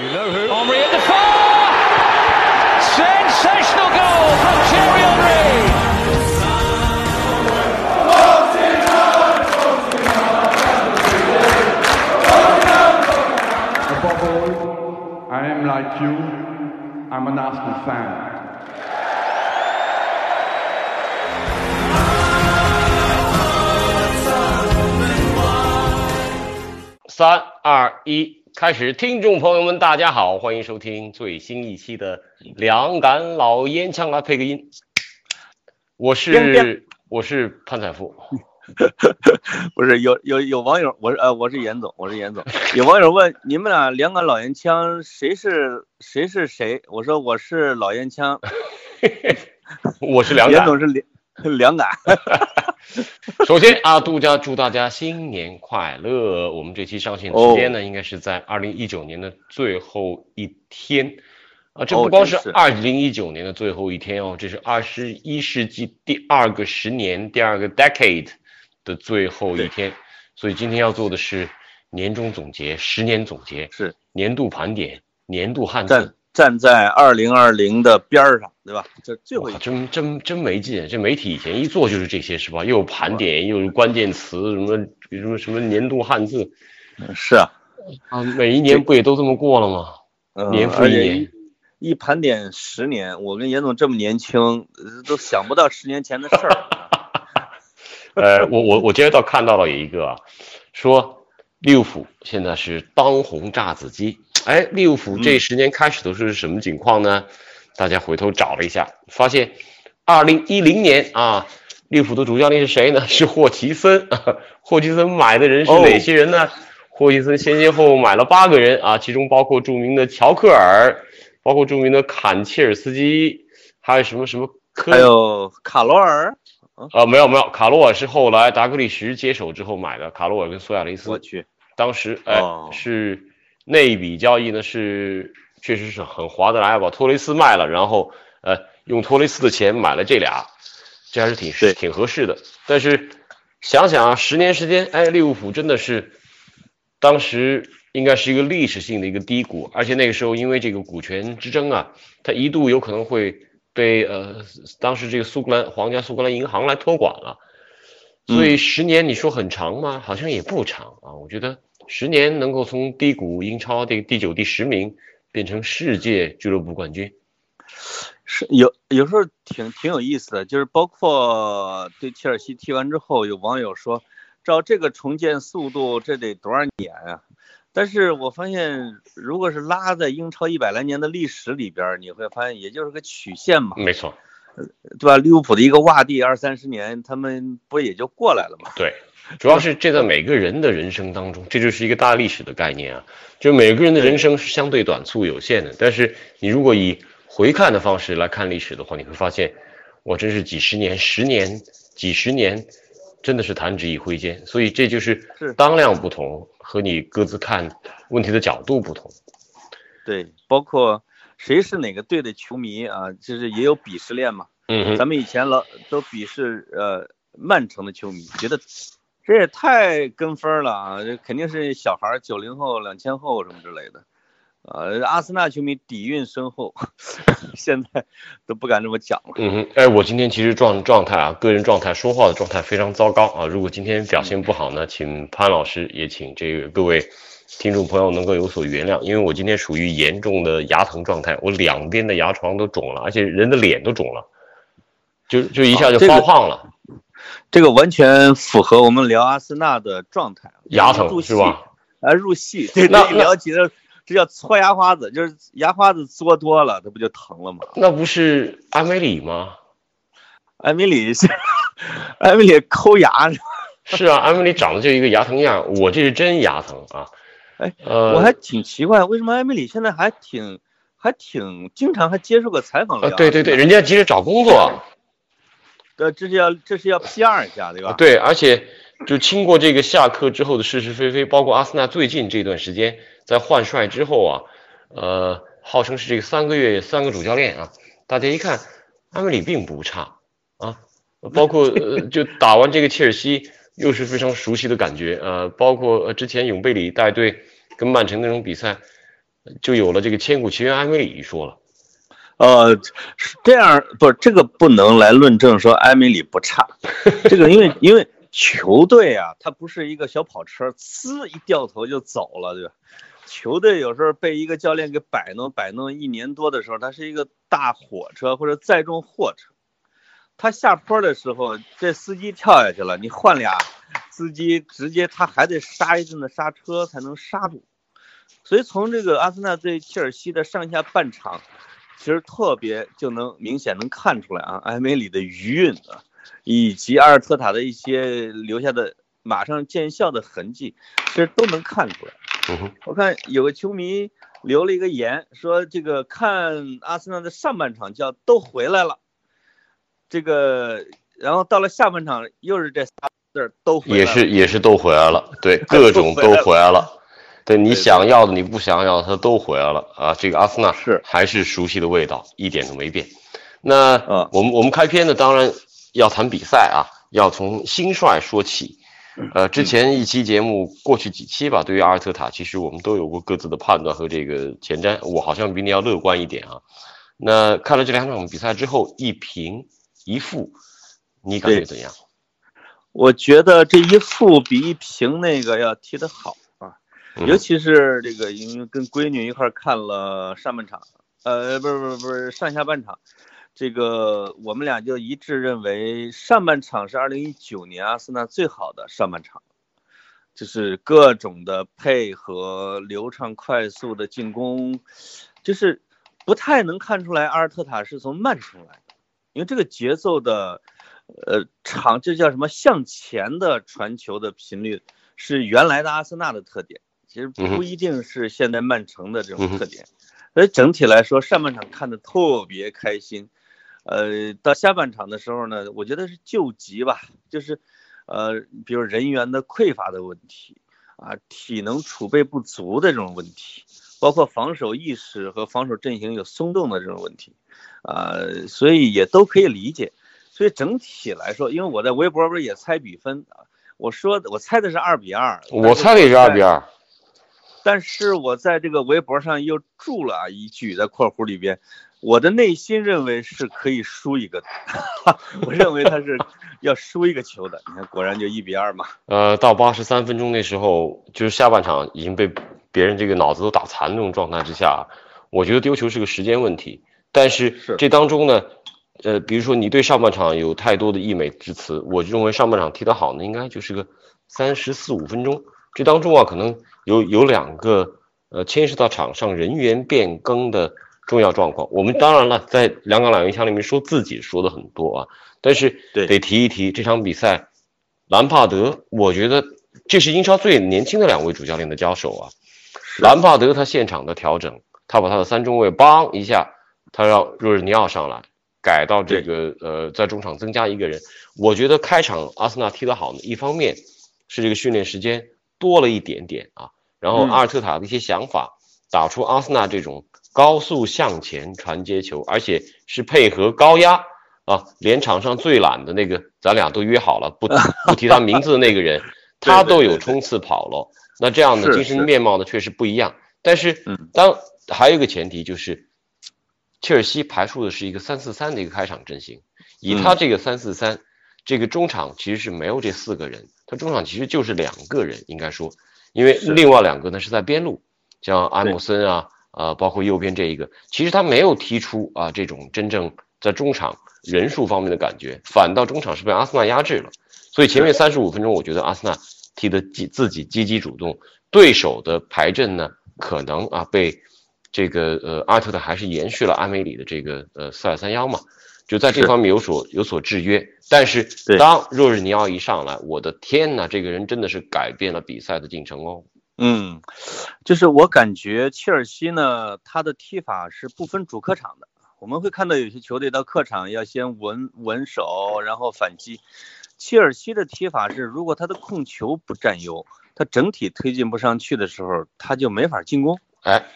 You know who? Henri at the far! Sensational goal from Thierry Henry! Above all, I am like you, I'm an Arsenal fan. Three, two, one. 开始！听众朋友们，大家好，欢迎收听最新一期的《两杆老烟枪》来配个音。我是我是潘彩富，不是有有有网友，我是呃我是严总，我是严总。有网友问你们俩两杆老烟枪谁是谁是谁？我说我是老烟枪，我是两杆。严总是两 两杆。首先啊，杜家祝大家新年快乐！我们这期上线的时间呢，应该是在二零一九年的最后一天啊。这不光是二零一九年的最后一天哦，这是二十一世纪第二个十年、第二个 decade 的最后一天。所以今天要做的是年终总结、十年总结、是年度盘点、年度汉字。站在二零二零的边儿上，对吧？这最后一，真真真没劲！这媒体以前一做就是这些，是吧？又有盘点，又有关键词，什么什么什么年度汉字是啊，啊，每一年不也都这么过了吗？嗯年复一年一一盘点十年，我跟严总这么年轻，呃都想不到十年前的事儿。呃，我我我今天倒看到了有一个啊，说利物浦现在是当红炸子鸡。哎，利物浦这十年开始都是什么情况呢？大家回头找了一下，发现二零一零年啊，利物浦的主教练是谁呢？是霍奇森。霍奇森买的人是哪些人呢？霍奇森先先后后买了八个人啊，其中包括著名的乔克尔，包括著名的坎切尔斯基，还有什么什么科还有卡罗尔，呃，没有没有，卡罗尔是后来达格利什接手之后买的。卡罗尔跟苏亚雷斯，我去，当时哎、哦是那一笔交易呢是确实是很划得来，把托雷斯卖了，然后呃用托雷斯的钱买了这俩，这还是挺对挺合适的。但是想想啊，十年时间，哎，利物浦真的是当时应该是一个历史性的一个低谷，而且那个时候因为这个股权之争啊，它一度有可能会被呃当时这个苏格兰皇家苏格兰银行来托管了。所以十年你说很长吗？好像也不长啊。我觉得十年能够从低谷英超这个第九、第十名变成世界俱乐部冠军，是有有时候挺挺有意思的，就是包括对切尔西踢完之后，有网友说，照这个重建速度，这得多少年啊？但是我发现，如果是拉在英超一百来年的历史里边，你会发现也就是个曲线嘛，没错，对吧？利物浦的一个洼地二三十年，他们不也就过来了吗？对，主要是这在每个人的人生当中，这就是一个大历史的概念啊。就每个人的人生是相对短促有限的，但是你如果以回看的方式来看历史的话，你会发现，我真是几十年、十年、几十年，真的是弹指一挥间。所以这就是是当量不同，和你各自看问题的角度不同。对，包括谁是哪个队的球迷啊，就是也有鄙视链嘛。嗯，咱们以前老都鄙视呃曼城的球迷，觉得这也太跟风了啊！这肯定是小孩九零后、两千后什么之类的。呃，阿森纳球迷底蕴深厚，现在都不敢这么讲了。嗯哼，哎，我今天其实状状态啊，个人状态、说话的状态非常糟糕啊。如果今天表现不好呢，请潘老师，也请这个各位听众朋友能够有所原谅，因为我今天属于严重的牙疼状态，我两边的牙床都肿了，而且人的脸都肿了，就就一下就发胖了，这个完全符合我们聊阿森纳的状态，牙疼是吧？？啊，入戏，对对，那那聊起来这叫搓牙花子，就是牙花子搓多了，它不就疼了吗？那不是艾梅里吗？艾米里是，艾米丽抠牙，是吧？是啊，艾梅里长得就一个牙疼样，我这是真牙疼啊。哎，呃，我还挺奇怪，为什么艾米丽现在还挺还挺经常还接受个采访对对对，，人家急着找工作。呃，这是要这是要 PR 一下，对吧？对，而且就经过这个下课之后的是是非非，包括阿森纳最近这段时间在换帅之后啊，呃，号称是这个三个月三个主教练啊，大家一看，阿梅里并不差啊，包括呃，就打完这个切尔西又是非常熟悉的感觉，呃，包括呃之前永贝里带队跟曼城那种比赛，就有了这个千古奇冤埃梅里一说了。呃，是这样，不是这个不能来论证说埃梅里不差，这个因为因为球队啊，它不是一个小跑车，呲一掉头就走了，对吧？球队有时候被一个教练给摆弄摆弄一年多的时候，它是一个大火车或者载重货车，它下坡的时候，这司机跳下去了，你换俩司机，直接他还得刹一阵的刹车才能刹住。所以从这个阿森纳对切尔西的上下半场。其实特别就能明显能看出来啊，埃梅里的余韵啊，以及阿尔特塔的一些留下的马上见效的痕迹，其实都能看出来。我看有个球迷留了一个言，说这个看阿森纳的上半场叫都回来了，这个然后到了下半场又是这仨字都回来也是也是都回来了，对，各种都回来了。对你想要的，你不想要的，他都回来了啊！这个阿森纳是还是熟悉的味道，一点都没变。那啊，我们我们开篇呢，当然要谈比赛啊，要从新帅说起。呃，之前一期节目，过去几期吧，对于阿尔特塔，其实我们都有过各自的判断和这个前瞻。我好像比你要乐观一点啊。那看了这两场比赛之后，一平一负，你感觉怎样？我觉得这一负比一平那个要踢得好啊。尤其是这个，因为跟闺女一块看了上半场，呃，不是不是不是上下半场，这个我们俩就一致认为上半场是二零一九年阿森纳最好的上半场，就是各种的配合、流畅快速的进攻，就是不太能看出来阿尔特塔是从曼城来的，因为这个节奏的，呃，长，这叫什么向前的传球的频率是原来的阿森纳的特点。其实不一定是现在曼城的这种特点，所以整体来说上半场看的特别开心，呃，到下半场的时候呢，我觉得是救急吧，就是，呃，比如人员的匮乏的问题啊，体能储备不足的这种问题，包括防守意识和防守阵型有松动的这种问题，啊，所以也都可以理解。所以整体来说，因为我在微博不是也猜比分啊，我说我猜的是二比二，我猜的也是二比二。但是我在这个微博上又注了啊一句，在括弧里边，我的内心认为是可以输一个的，我认为他是 要输一个球的。你看，果然就一比二嘛。呃，到八十三分钟那时候，就是下半场已经被别人这个脑子都打残那种状态之下，我觉得丢球是个时间问题。但是这当中呢，呃，比如说你对上半场有太多的溢美之词，我认为上半场踢得好呢，应该就是个三十四五分钟。这当中啊，可能有有两个呃牵涉到场上人员变更的重要状况。我们当然了，在两港两元枪里面说自己说的很多啊，但是得提一提这场比赛，兰帕德，我觉得这是英超最年轻的两位主教练的交手啊。兰帕德他现场的调整，他把他的三中卫邦一下，他让若日尼奥上来，改到这个呃在中场增加一个人。我觉得开场阿森纳踢得好呢，一方面是这个训练时间。多了一点点啊，然后阿尔特塔的一些想法，打出阿森纳这种高速向前传接球，而且是配合高压啊，连场上最懒的那个，咱俩都约好了不 不提他名字的那个人，他都有冲刺跑了。那这样的精神面貌呢，确实不一样。但是当还有一个前提就是，切尔西排出的是一个三四三的一个开场阵型，以他这个三四三，这个中场其实是没有这四个人。他中场其实就是两个人，应该说，因为另外两个呢是在边路，像埃姆森啊，呃，包括右边这一个，其实他没有踢出啊这种真正在中场人数方面的感觉，反倒中场是被阿森纳压制了。所以前面三十五分钟，我觉得阿森纳踢的积自己积极主动，对手的排阵呢可能啊被这个呃阿特的还是延续了阿梅里的这个呃四二三幺嘛。就在这方面有所有所制约，但是当若日尼奥一上来，我的天呐，这个人真的是改变了比赛的进程哦。嗯，就是我感觉切尔西呢，他的踢法是不分主客场的。我们会看到有些球队到客场要先稳稳守，然后反击。切尔西的踢法是，如果他的控球不占优，他整体推进不上去的时候，他就没法进攻。哎。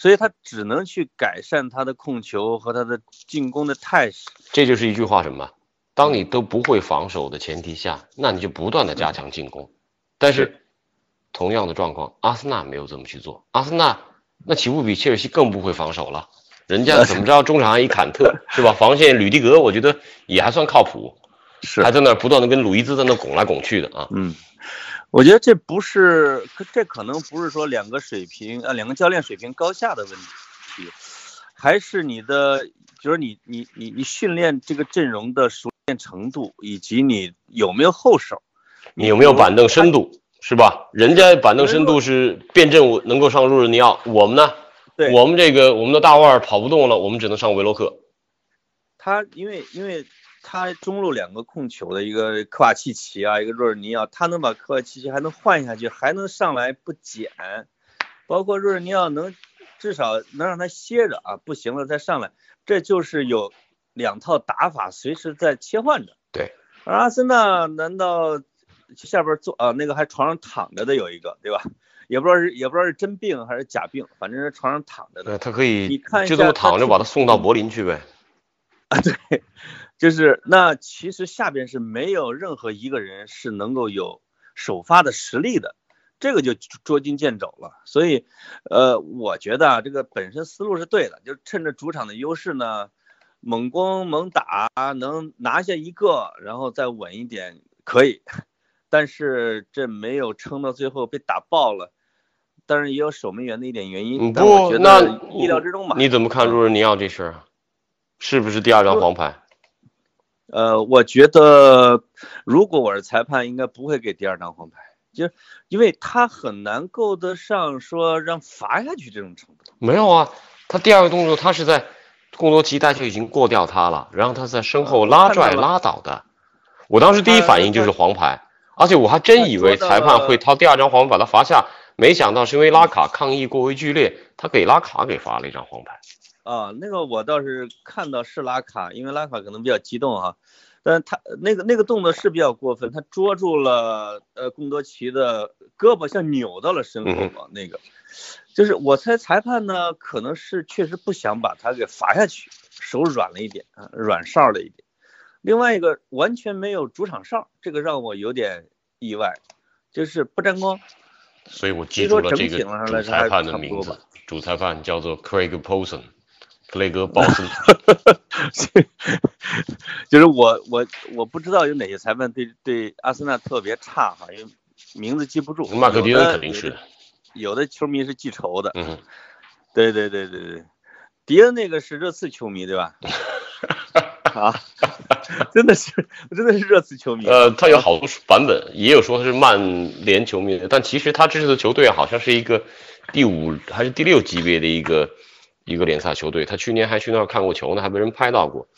所以他只能去改善他的控球和他的进攻的态势。这就是一句话什么？当你都不会防守的前提下，那你就不断的加强进攻。但是同样的状况，阿森纳没有这么去做。阿森纳那岂不比切尔西更不会防守了？人家怎么着，中场还一坎特是吧？防线吕迪格，我觉得也还算靠谱，是还在那儿不断的跟鲁伊兹在那拱来拱去的啊。嗯，我觉得这不是，这可能不是说两个水平呃两个教练水平高下的问题，还是你的就是你你你你训练这个阵容的熟练程度，以及你有没有后手，你有没有板凳深度是吧？人家板凳深度是辩证能够上入日尼奥，我们呢？对我们这个我们的大腕儿跑不动了，我们只能上维罗克。他因为因为他中路两个控球的一个科瓦契奇啊，一个若尔尼奥，他能把科瓦契奇还能换下去，还能上来不减，包括若尔尼奥能至少能让他歇着啊，不行了再上来，这就是有两套打法随时在切换着。对，而阿森纳难道下边坐啊那个还床上躺着的有一个对吧？也不知道是也不知道是真病还是假病，反正是床上躺着的。对他可以你看就这么躺着把他送到柏林去呗。对，就是那其实下边是没有任何一个人是能够有首发的实力的，这个就捉襟见肘了。所以，呃，我觉得啊，这个本身思路是对的，就趁着主场的优势呢，猛攻猛打，能拿下一个，然后再稳一点可以。但是这没有撑到最后被打爆了，当然也有守门员的一点原因，嗯，但我觉不，那得意料之中吧。你怎么看若日尼奥这事儿啊？是不是第二张黄牌？呃，我觉得如果我是裁判，应该不会给第二张黄牌，就因为他很难够得上说让罚下去这种程度。没有啊，他第二个动作他是在贡多齐带就已经过掉他了，然后他在身后拉拽拉倒的。我当时第一反应就是黄牌，而且我还真以为裁判会掏第二张黄牌把他罚下，没想到是因为拉卡抗议过于剧烈，他给拉卡给罚了一张黄牌。啊，那个我倒是看到是拉卡，因为拉卡可能比较激动哈、但他那个那个动作是比较过分，他捉住了呃贡多奇的胳膊，像扭到了身后那个就是我猜裁判呢可能是确实不想把他给罚下去，手软了一点啊，软哨了一点。另外一个完全没有主场哨，这个让我有点意外，就是不沾光。所以我记住了这个裁判的名字主裁判叫做 Craig Paulson，克雷格· 鲍森。就是我我我不知道有哪些裁判对对阿森纳特别差哈，因为名字记不住。马克迪恩肯定是的，有的球迷是记仇的。嗯，对对对对对，迪恩那个是热刺球迷对吧？啊，真的是真的是热刺球迷。呃，他有好多版本，也有说是曼联球迷的，但其实他支持的球队好像是一个第五还是第六级别的一个一个联赛球队。他去年还去那儿看过球呢，还被人拍到过。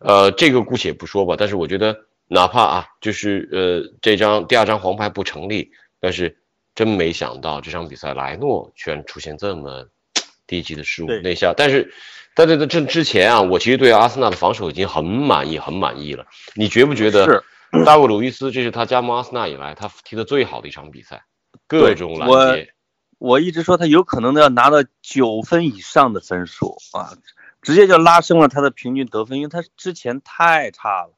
呃，这个姑且不说吧，但是我觉得哪怕啊，就是呃这张第二张黄牌不成立，但是真没想到这场比赛莱诺居然出现这么 低级的失误对那下，但是。在这这之前啊，我其实对阿森纳的防守已经很满意，很满意了。你觉不觉得？是大卫·鲁伊斯，这是他加盟阿森纳以来他踢的最好的一场比赛，各种拦截。我一直说他有可能要拿到九分以上的分数啊，直接就拉升了他的平均得分，因为他之前太差了。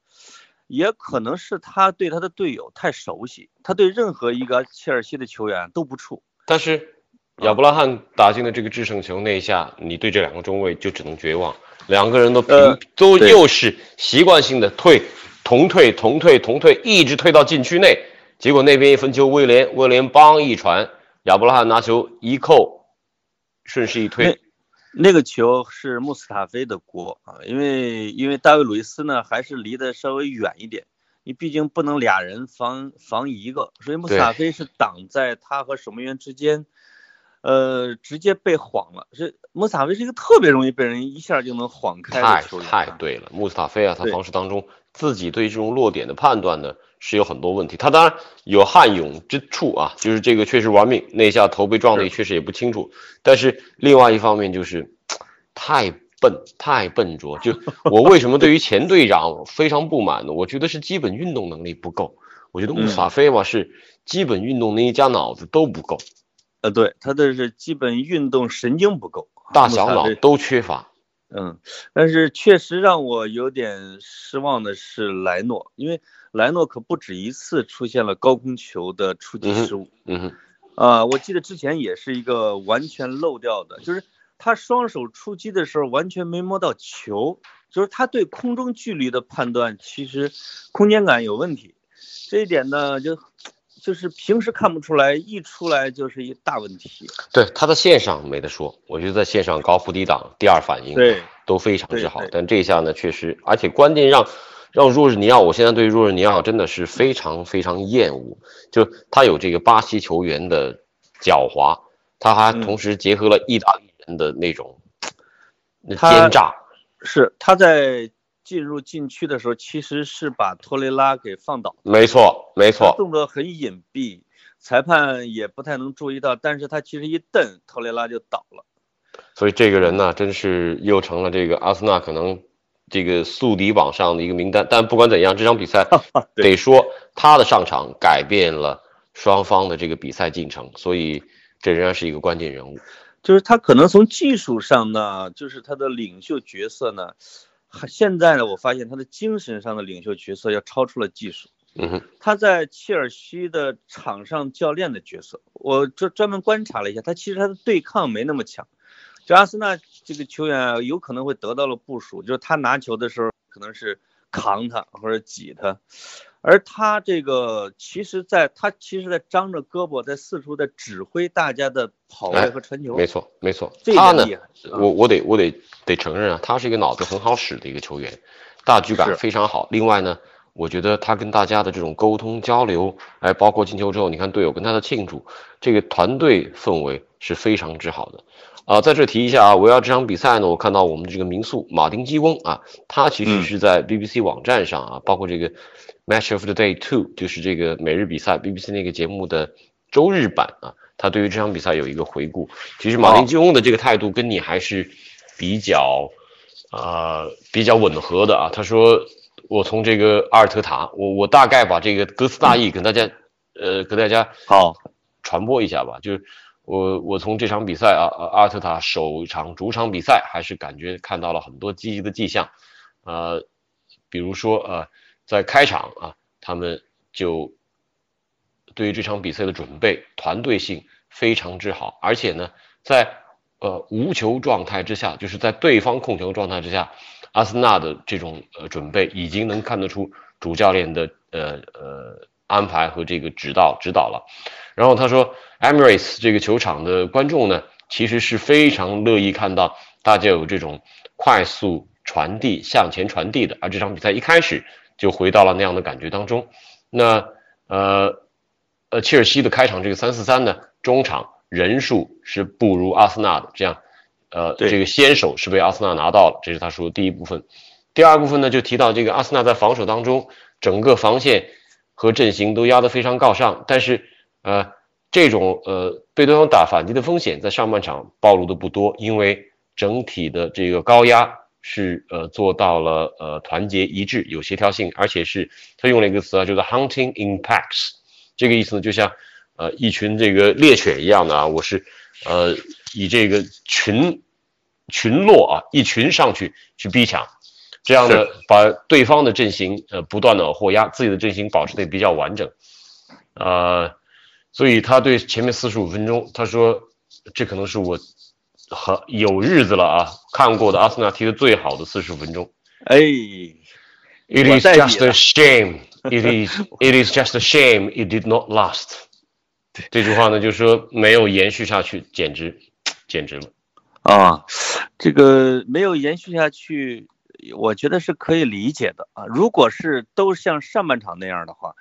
也可能是他对他的队友太熟悉，他对任何一个切尔西的球员都不怵。但是亚伯拉罕打进的这个制胜球那一下，你对这两个中卫就只能绝望，两个人都平、呃都又是习惯性的退，同退同退同退，一直退到禁区内。结果那边一分球，威廉威廉邦一传，亚伯拉罕拿球一扣，顺势一推，那个球是穆斯塔菲的锅啊，因为因为大卫·鲁伊斯呢还是离得稍微远一点，你毕竟不能俩人防防一个，所以穆斯塔菲是挡在他和守门员之间，呃，直接被晃了。是穆斯塔菲是一个特别容易被人一下就能晃开的球员啊，太对了，穆斯塔菲啊，他防守当中自己对这种落点的判断呢是有很多问题。他当然有悍勇之处啊，就是这个确实玩命，那下头被撞的也确实也不清楚。但是另外一方面就是太笨，太笨拙。就我为什么对于前队长非常不满呢？我觉得是基本运动能力不够。我觉得穆斯塔菲嘛是基本运动能力加脑子都不够，呃，对，他的是基本运动神经不够，大小脑都缺乏。嗯，但是确实让我有点失望的是莱诺，因为莱诺可不止一次出现了高空球的触及失误。嗯哼，啊，我记得之前也是一个完全漏掉的，就是他双手出击的时候完全没摸到球，就是他对空中距离的判断其实空间感有问题，这一点呢就就是平时看不出来，一出来就是一大问题。对，他在线上没得说，我觉得在线上高伏低挡，第二反应对都非常之好。但这一下呢，确实，而且关键让让若日尼奥，我现在对若日尼奥真的是非常非常厌恶，就他有这个巴西球员的狡猾，他还嗯同时结合了意大利人的那种那奸诈。是他在进入禁区的时候，其实是把托雷拉给放倒，没错，没错，动作很隐蔽，裁判也不太能注意到，但是他其实一蹬，托雷拉就倒了。所以这个人呢，真是又成了这个阿森纳可能这个宿敌榜上的一个名单。但不管怎样，这场比赛 得说他的上场改变了双方的这个比赛进程，所以这仍然是一个关键人物。就是他可能从技术上呢，就是他的领袖角色呢，还现在呢，我发现他的精神上的领袖角色要超出了技术。嗯，他在切尔西的场上教练的角色，我专专门观察了一下，他其实他的对抗没那么强。就阿森纳这个球员啊，有可能会得到了部署，就是他拿球的时候可能是扛他或者挤他，而他这个其实在他其实在张着胳膊在四处在指挥大家的跑位和传球，没错，没错他呢我我得我得得承认啊，他是一个脑子很好使的一个球员，大局感非常好。另外呢，我觉得他跟大家的这种沟通交流，哎，包括进球之后，你看队友跟他的庆祝，这个团队氛围是非常之好的。啊，在这提一下啊，围绕这场比赛呢，我看到我们这个民宿马丁基翁啊，他其实嗯是在 BBC 网站上啊，包括这个 Match of the Day Two，就是这个每日比赛 BBC 那个节目的周日版啊，他对于这场比赛有一个回顾。其实马丁基翁的这个态度跟你还是比较，呃，比较吻合的啊。他说，我从这个阿尔特塔，我我大概把这个歌词大意跟大家，呃，跟大家好传播一下吧。就是我我从这场比赛啊，阿特塔首场主场比赛，还是感觉看到了很多积极的迹象，呃，比如说呃，在开场啊，他们就对于这场比赛的准备团队性非常之好，而且呢，在呃无球状态之下，就是在对方控球状态之下，阿森纳的这种呃准备已经能看得出主教练的呃呃安排和这个指导指导了。然后他说，Emirates 这个球场的观众呢，其实是非常乐意看到大家有这种快速传递、向前传递的，而这场比赛一开始就回到了那样的感觉当中。那呃呃，切尔西的开场这个三四三呢，中场人数是不如阿森纳的，这样呃这个先手是被阿森纳拿到了，这是他说的第一部分。第二部分呢，就提到这个阿森纳在防守当中，整个防线和阵型都压得非常高上，但是呃，这种呃被对方打反击的风险在上半场暴露的不多，因为整体的这个高压是呃做到了呃团结一致、有协调性，而且是他用了一个词啊，叫做 hunting in packs，这个意思呢，就像呃一群这个猎犬一样的啊，我是呃以这个群群落啊一群上去去逼抢。这样呢，把对方的阵型呃不断的获压，自己的阵型保持的比较完整，呃，所以他对前面四十五分钟，他说这可能是我很有日子了啊看过的阿森纳踢的最好的四十五分钟。哎，It is just a shame. It is it is just a shame. It did not last. 这句话呢，就是说没有延续下去，简直简直了。啊，这个没有延续下去，我觉得是可以理解的啊。如果是都像上半场那样的话，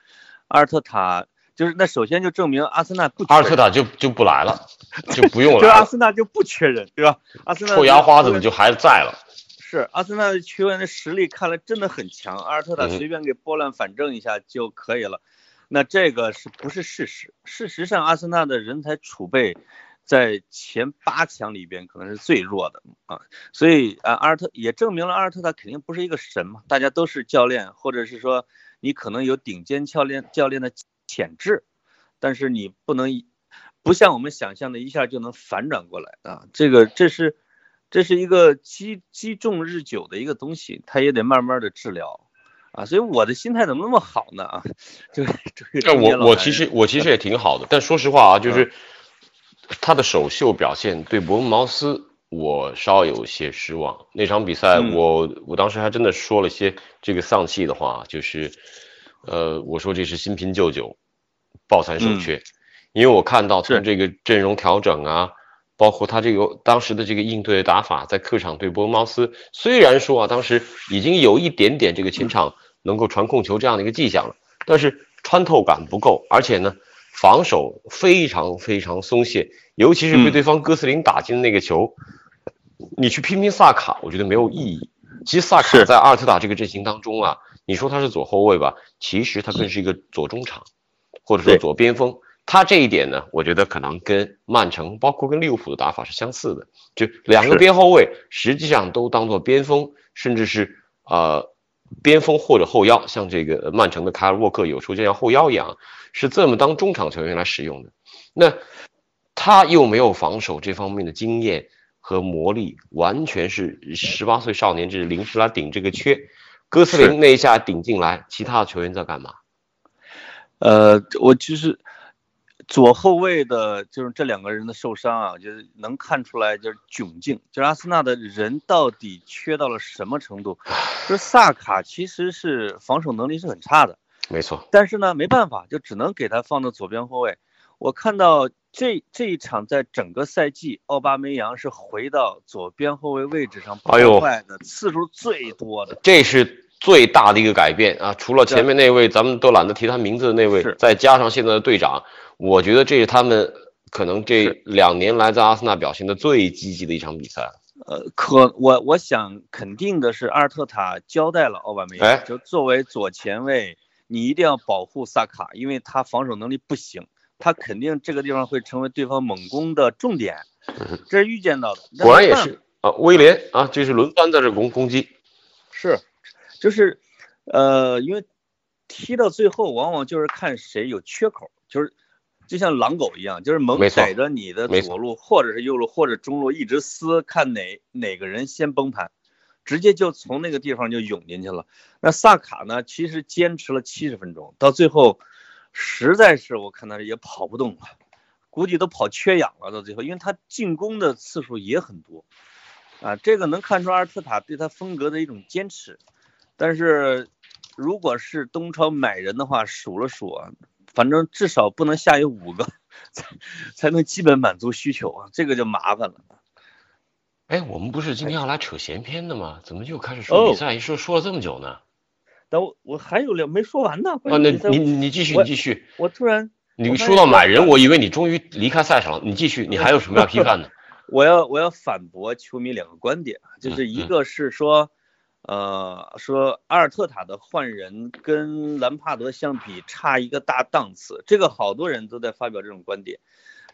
阿尔特塔就是那首先就证明阿森纳不阿尔特塔就就不来了，就不用了 就。阿森纳就不缺人，对吧？阿森纳臭牙花子们就还在了。是阿森纳的球员的实力看来真的很强，阿尔特塔随便给拨乱反正一下就可以了。那这个是不是事实？事实上，阿森纳的人才储备在前八强里边可能是最弱的啊，所以啊，阿尔特也证明了阿尔特塔肯定不是一个神嘛，大家都是教练，或者是说你可能有顶尖教练教练的潜质，但是你不能不像我们想象的一下就能反转过来啊，这个这是。这是一个积积重日久的一个东西，它也得慢慢的治疗，啊，所以我的心态怎么那么好呢？啊，就 是这个哎，中年我我其实我其实也挺好的，但说实话啊，就是他的首秀表现对伯恩茅斯，我稍有些失望。那场比赛嗯我，我当时还真的说了些这个丧气的话，就是，呃，我说这是新瓶旧酒，抱残守缺，因为我看到从是。这个阵容调整啊，包括他这个当时的这个应对打法，在客场对波恩茅斯，虽然说啊，当时已经有一点点这个前场能够传控球这样的一个迹象了，但是穿透感不够，而且呢，防守非常非常松懈，尤其是被嗯。对方哥斯林打进的那个球，你去拼拼萨卡，我觉得没有意义。其实萨卡在阿尔特塔这个阵型当中啊，你说他是左后卫吧，其实他更是一个左中场，或者说左边锋。他这一点呢，我觉得可能跟曼城，包括跟利物浦的打法是相似的，就两个边后卫实际上都当做边锋，甚至是呃边锋或者后腰，像这个曼城的卡尔沃克有时候就像后腰一样，是这么当中场球员来使用的。那他又没有防守这方面的经验和磨砺，完全是十八岁少年，这是临时来顶这个缺。哥斯林那一下顶进来，其他的球员在干嘛？呃，我其实左后卫的，就是这两个人的受伤啊，就是能看出来就是窘境，就是阿森纳的人到底缺到了什么程度？就是萨卡其实是防守能力是很差的，没错，但是呢没办法，就只能给他放到左边后卫。我看到这这一场在整个赛季，奥巴梅扬是回到左边后卫位置上哎呦破坏的次数最多的。这是最大的一个改变啊！除了前面那位，咱们都懒得提他名字的那位，再加上现在的队长，我觉得这是他们可能这两年来在阿森纳表现的最积极的一场比赛。呃，可我我想肯定的是，阿尔特塔交代了奥巴梅扬，哎就作为左前卫，你一定要保护萨卡，因为他防守能力不行，他肯定这个地方会成为对方猛攻的重点，这是预见到的。果然也是啊，威廉啊，就是轮番在这攻攻击。是，就是，呃，因为踢到最后，往往就是看谁有缺口，就是就像狼狗一样，就是猛逮着你的左路或者是右路或者中路，一直撕，看哪哪个人先崩盘，直接就从那个地方就涌进去了。那萨卡呢，其实坚持了七十分钟，到最后实在是我看他也跑不动了，估计都跑缺氧了。到最后，因为他进攻的次数也很多。啊，这个能看出阿尔特塔对他风格的一种坚持，但是如果是东超买人的话，数了数啊，反正至少不能下有五个，才才能基本满足需求啊，这个就麻烦了。哎，我们不是今天要来扯闲篇的吗？怎么又开始说比赛？一说说了这么久呢？但我我还有两没说完呢。啊，那你你继续，你继续。我突然你说到买人，我以为你终于离开赛场了。你继续，你还有什么要批判的？我要我要反驳球迷两个观点，就是一个是说，呃，说阿尔特塔的换人跟兰帕德相比差一个大档次，这个好多人都在发表这种观点。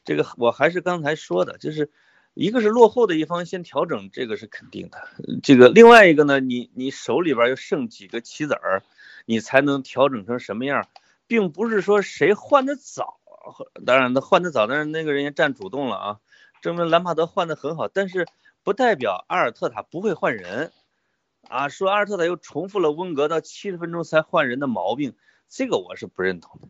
这个我还是刚才说的，就是一个是落后的一方先调整，这个是肯定的。这个另外一个呢，你你手里边又剩几个棋子儿，你才能调整成什么样，并不是说谁换的早，当然他换的早，但是那个人也占主动了啊。证明兰帕德换的很好，但是不代表阿尔特塔不会换人啊。说阿尔特塔又重复了温格到七十分钟才换人的毛病，这个我是不认同的。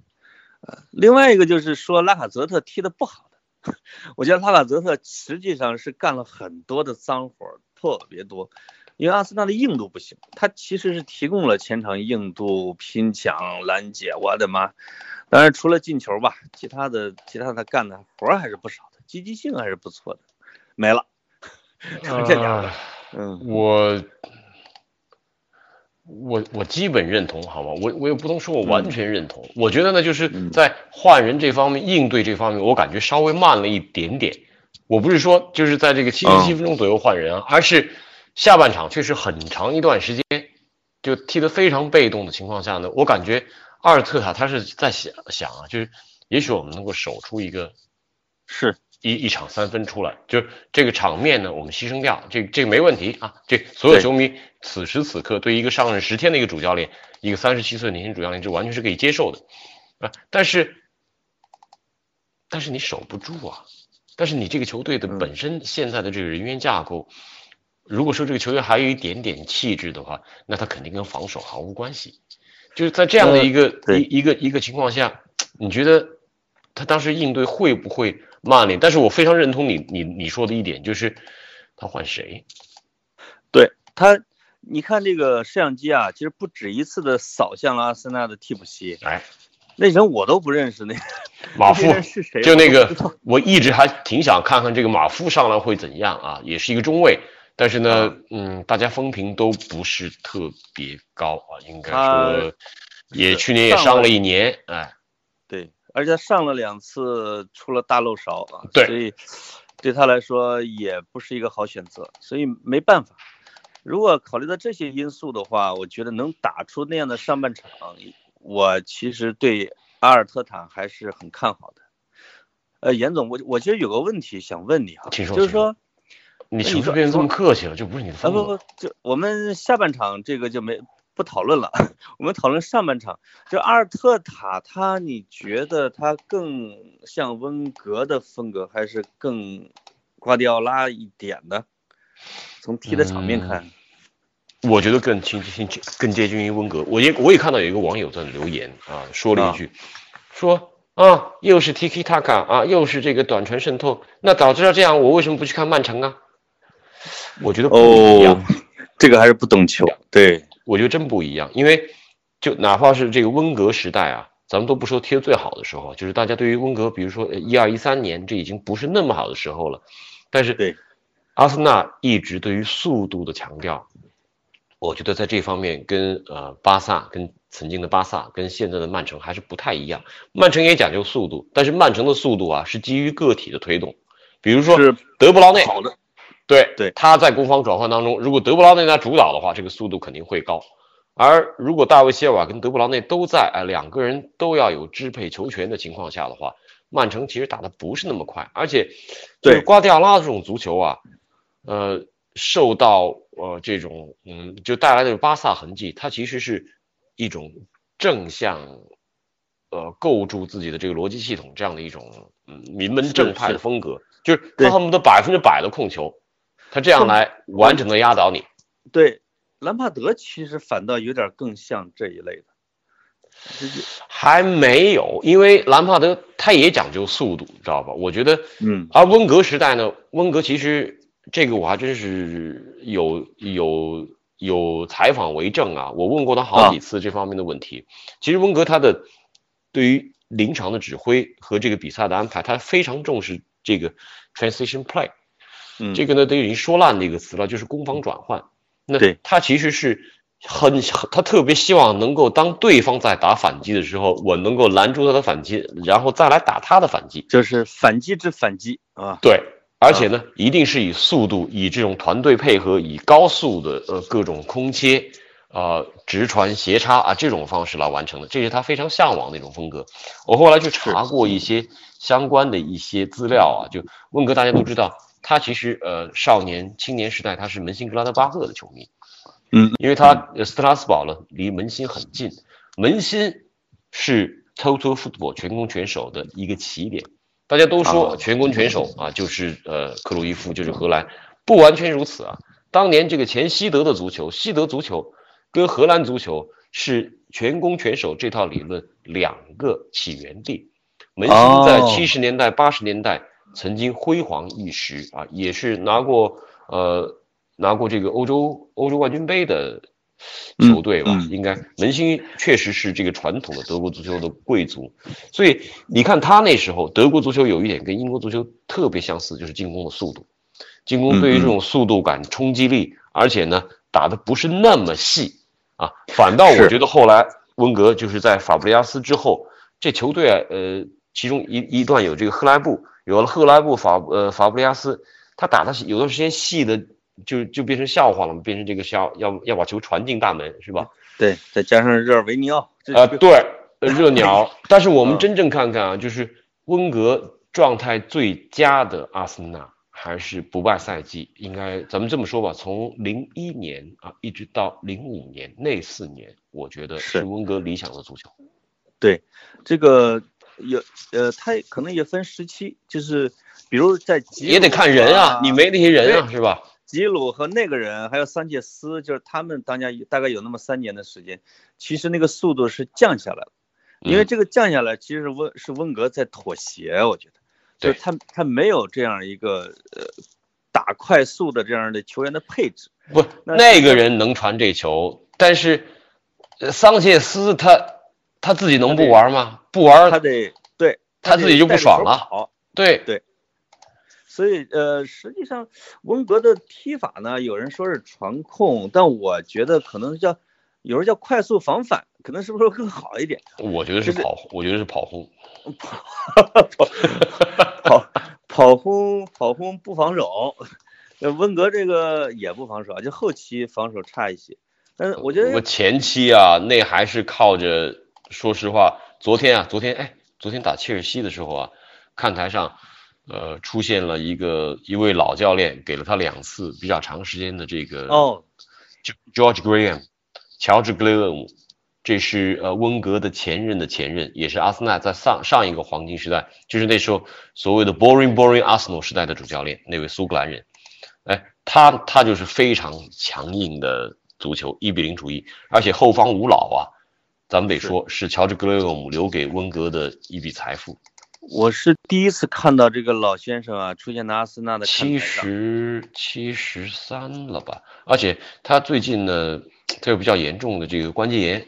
呃，另外一个就是说拉卡泽特踢的不好，我觉得拉卡泽特实际上是干了很多的脏活，特别多。因为阿森纳的硬度不行，他其实是提供了前场硬度、拼抢、拦截，我的妈！当然除了进球吧，其他的其他的干的活儿还是不少的。积极性还是不错的，没了，就这样。呃嗯，我我我基本认同，好吗？我我也不能说我完全认同。我觉得呢，就是嗯在换人这方面、应对这方面，我感觉稍微慢了一点点。我不是说就是在这个七十七分钟左右换人啊，而是下半场确实很长一段时间就踢得非常被动的情况下呢，我感觉阿尔特塔他是在想想啊，就是也许我们能够守出一个是一一场三分出来，就是这个场面呢，我们牺牲掉，这这个没问题啊。这所有球迷此时此刻对一个上任十天的一个主教练，一个三十七岁的年轻主教练，这完全是可以接受的啊。但是，但是你守不住啊。但是你这个球队的嗯本身现在的这个人员架构，如果说这个球员还有一点点气质的话，那他肯定跟防守毫无关系。就是在这样的一个、对一一个一个情况下，你觉得他当时应对会不会曼联。但是我非常认同你你你说的一点，就是他换谁？对他，你看这个摄像机啊，其实不止一次的扫向了阿森纳的替补席。哎，那人我都不认识，那 马夫那是谁？就那个我一直还挺想看看这个马夫上来会怎样啊，也是一个中卫，但是呢，嗯，大家风评都不是特别高啊，应该说，也去年也伤了一年，哎，对，而且他上了两次出了大漏勺啊，对所以对他来说也不是一个好选择，所以没办法。如果考虑到这些因素的话，我觉得能打出那样的上半场，我其实对阿尔特塔还是很看好的。呃，严总，我我其实有个问题想问你哈，请说请就是说，你是不是变得这么客气了？这不是你的啊风格。不不，就我们下半场这个就没不讨论了，我们讨论上半场。这阿尔特塔他，你觉得他更像温格的风格，还是更瓜迪奥拉一点的？从踢的场面看，我觉得更亲近、更接近于温格。我也我也看到有一个网友在留言啊，说了一句，说啊，又是 Tiki Taka 啊，又是这个短传渗透。那早知道这样，我为什么不去看曼城啊？我觉得不一样，哦，这个还是不懂球。对，我觉得真不一样。因为就哪怕是这个温格时代啊，咱们都不说踢得最好的时候，就是大家对于温格，比如说一二一三年，这已经不是那么好的时候了。但是对，阿森纳一直对于速度的强调，我觉得在这方面跟呃巴萨、跟曾经的巴萨、跟现在的曼城还是不太一样。曼城也讲究速度，但是曼城的速度啊是基于个体的推动，比如说是德布劳内，好的，对对。他在攻防转换当中，如果德布劳内在主导的话，这个速度肯定会高。而如果大卫希尔瓦跟德布劳内都在，哎，两个人都要有支配球权的情况下的话，曼城其实打的不是那么快，而且就是对瓜迪奥拉这种足球啊，呃，受到呃这种嗯就带来的巴萨痕迹，它其实是一种正向呃构筑自己的这个逻辑系统这样的一种嗯名门正派的风格，就是对他恨不得百分之百的控球，他这样来完整的压倒你。对，兰帕德其实反倒有点更像这一类的。还没有，因为兰帕德他也讲究速度，知道吧？我觉得，嗯，而温格时代呢，温格其实这个我还真是有有有采访为证啊，我问过他好几次这方面的问题。其实温格他的对于临场的指挥和这个比赛的安排，他非常重视这个 transition play。嗯这个呢都已经说烂的一个词了，就是攻防转换。那对他其实是很他特别希望能够当对方在打反击的时候，我能够拦住他的反击，然后再来打他的反击。就是反击之反击啊。对，而且呢，一定是以速度、以这种团队配合、以高速的呃各种空切、呃直传、斜插啊这种方式来完成的，这是他非常向往的一种风格。我后来去查过一些相关的一些资料啊，就温格大家都知道，他其实呃少年青年时代他是门兴格拉德巴赫的球迷，嗯，因为他呃斯特拉斯堡呢离门兴很近，门兴是 Total Football 全攻全守的一个起点。大家都说啊全攻全守啊，就是呃克鲁伊夫，就是荷兰，不完全如此啊。当年这个前西德的足球，西德足球跟荷兰足球是全攻全守这套理论两个起源地。门兴在哦七十年代、八十年代曾经辉煌一时啊，也是拿过呃拿过这个欧洲欧洲冠军杯的球队吧，嗯嗯。应该门兴确实是这个传统的德国足球的贵族，所以你看他那时候德国足球有一点跟英国足球特别相似，就是进攻的速度，进攻对于这种速度感、冲击力，而且呢打的不是那么细啊，反倒我觉得后来温格就是在法布雷加斯之后，这球队啊，呃，其中一一段有这个赫莱布，有了赫莱布法呃法布利亚斯，他打的有段时间细的就就变成笑话了嘛，变成这个笑要要把球传进大门是吧？对，再加上热尔维尼奥，啊，这个对，呃热鸟。但是我们嗯真正看看啊，就是温格状态最佳的阿森纳还是不败赛季，应该咱们这么说吧，从零一年啊一直到零五年那四年，我觉得是是温格理想的足球。对，这个有呃，他可能也分时期，就是比如在吉也得看人啊，你没那些人啊，是吧？吉鲁和那个人，还有桑切斯，就是他们当家大概有那么三年的时间，其实那个速度是降下来了，因为嗯这个降下来，其实是温是温格在妥协，我觉得，就是他他没有这样一个呃打快速的这样的球员的配置。不，那那个人能传这球，但是呃桑切斯他他自己能不玩吗？不玩他得对他自己就不爽了带着球跑对所以呃，实际上温格的踢法呢，有人说是传控，但我觉得可能叫有人叫快速防反，可能是不是更好一点？我觉得是就是跑，我觉得是跑轰。跑跑轰跑轰不防守，呃，温格这个也不防守啊，就后期防守差一些。但是我觉得我前期啊，那还是靠着，说实话，昨天啊，昨天哎，昨天打切尔西的时候啊，看台上，呃，出现了一个一位老教练，给了他两次比较长时间的这个哦，George Graham，乔治·格雷厄姆，这是呃温格的前任的前任，也是阿森纳在上上一个黄金时代，就是那时候所谓的 boring boring Arsenal 时代的主教练，那位苏格兰人，哎，他他就是非常强硬的足球，一比零主义，而且后方无老啊，咱们得说是乔治·格雷厄姆留给温格的一笔财富，我是第一次看到这个老先生啊出现在阿森纳的七。十七十三了吧，而且他最近呢，他有比较严重的这个关节炎。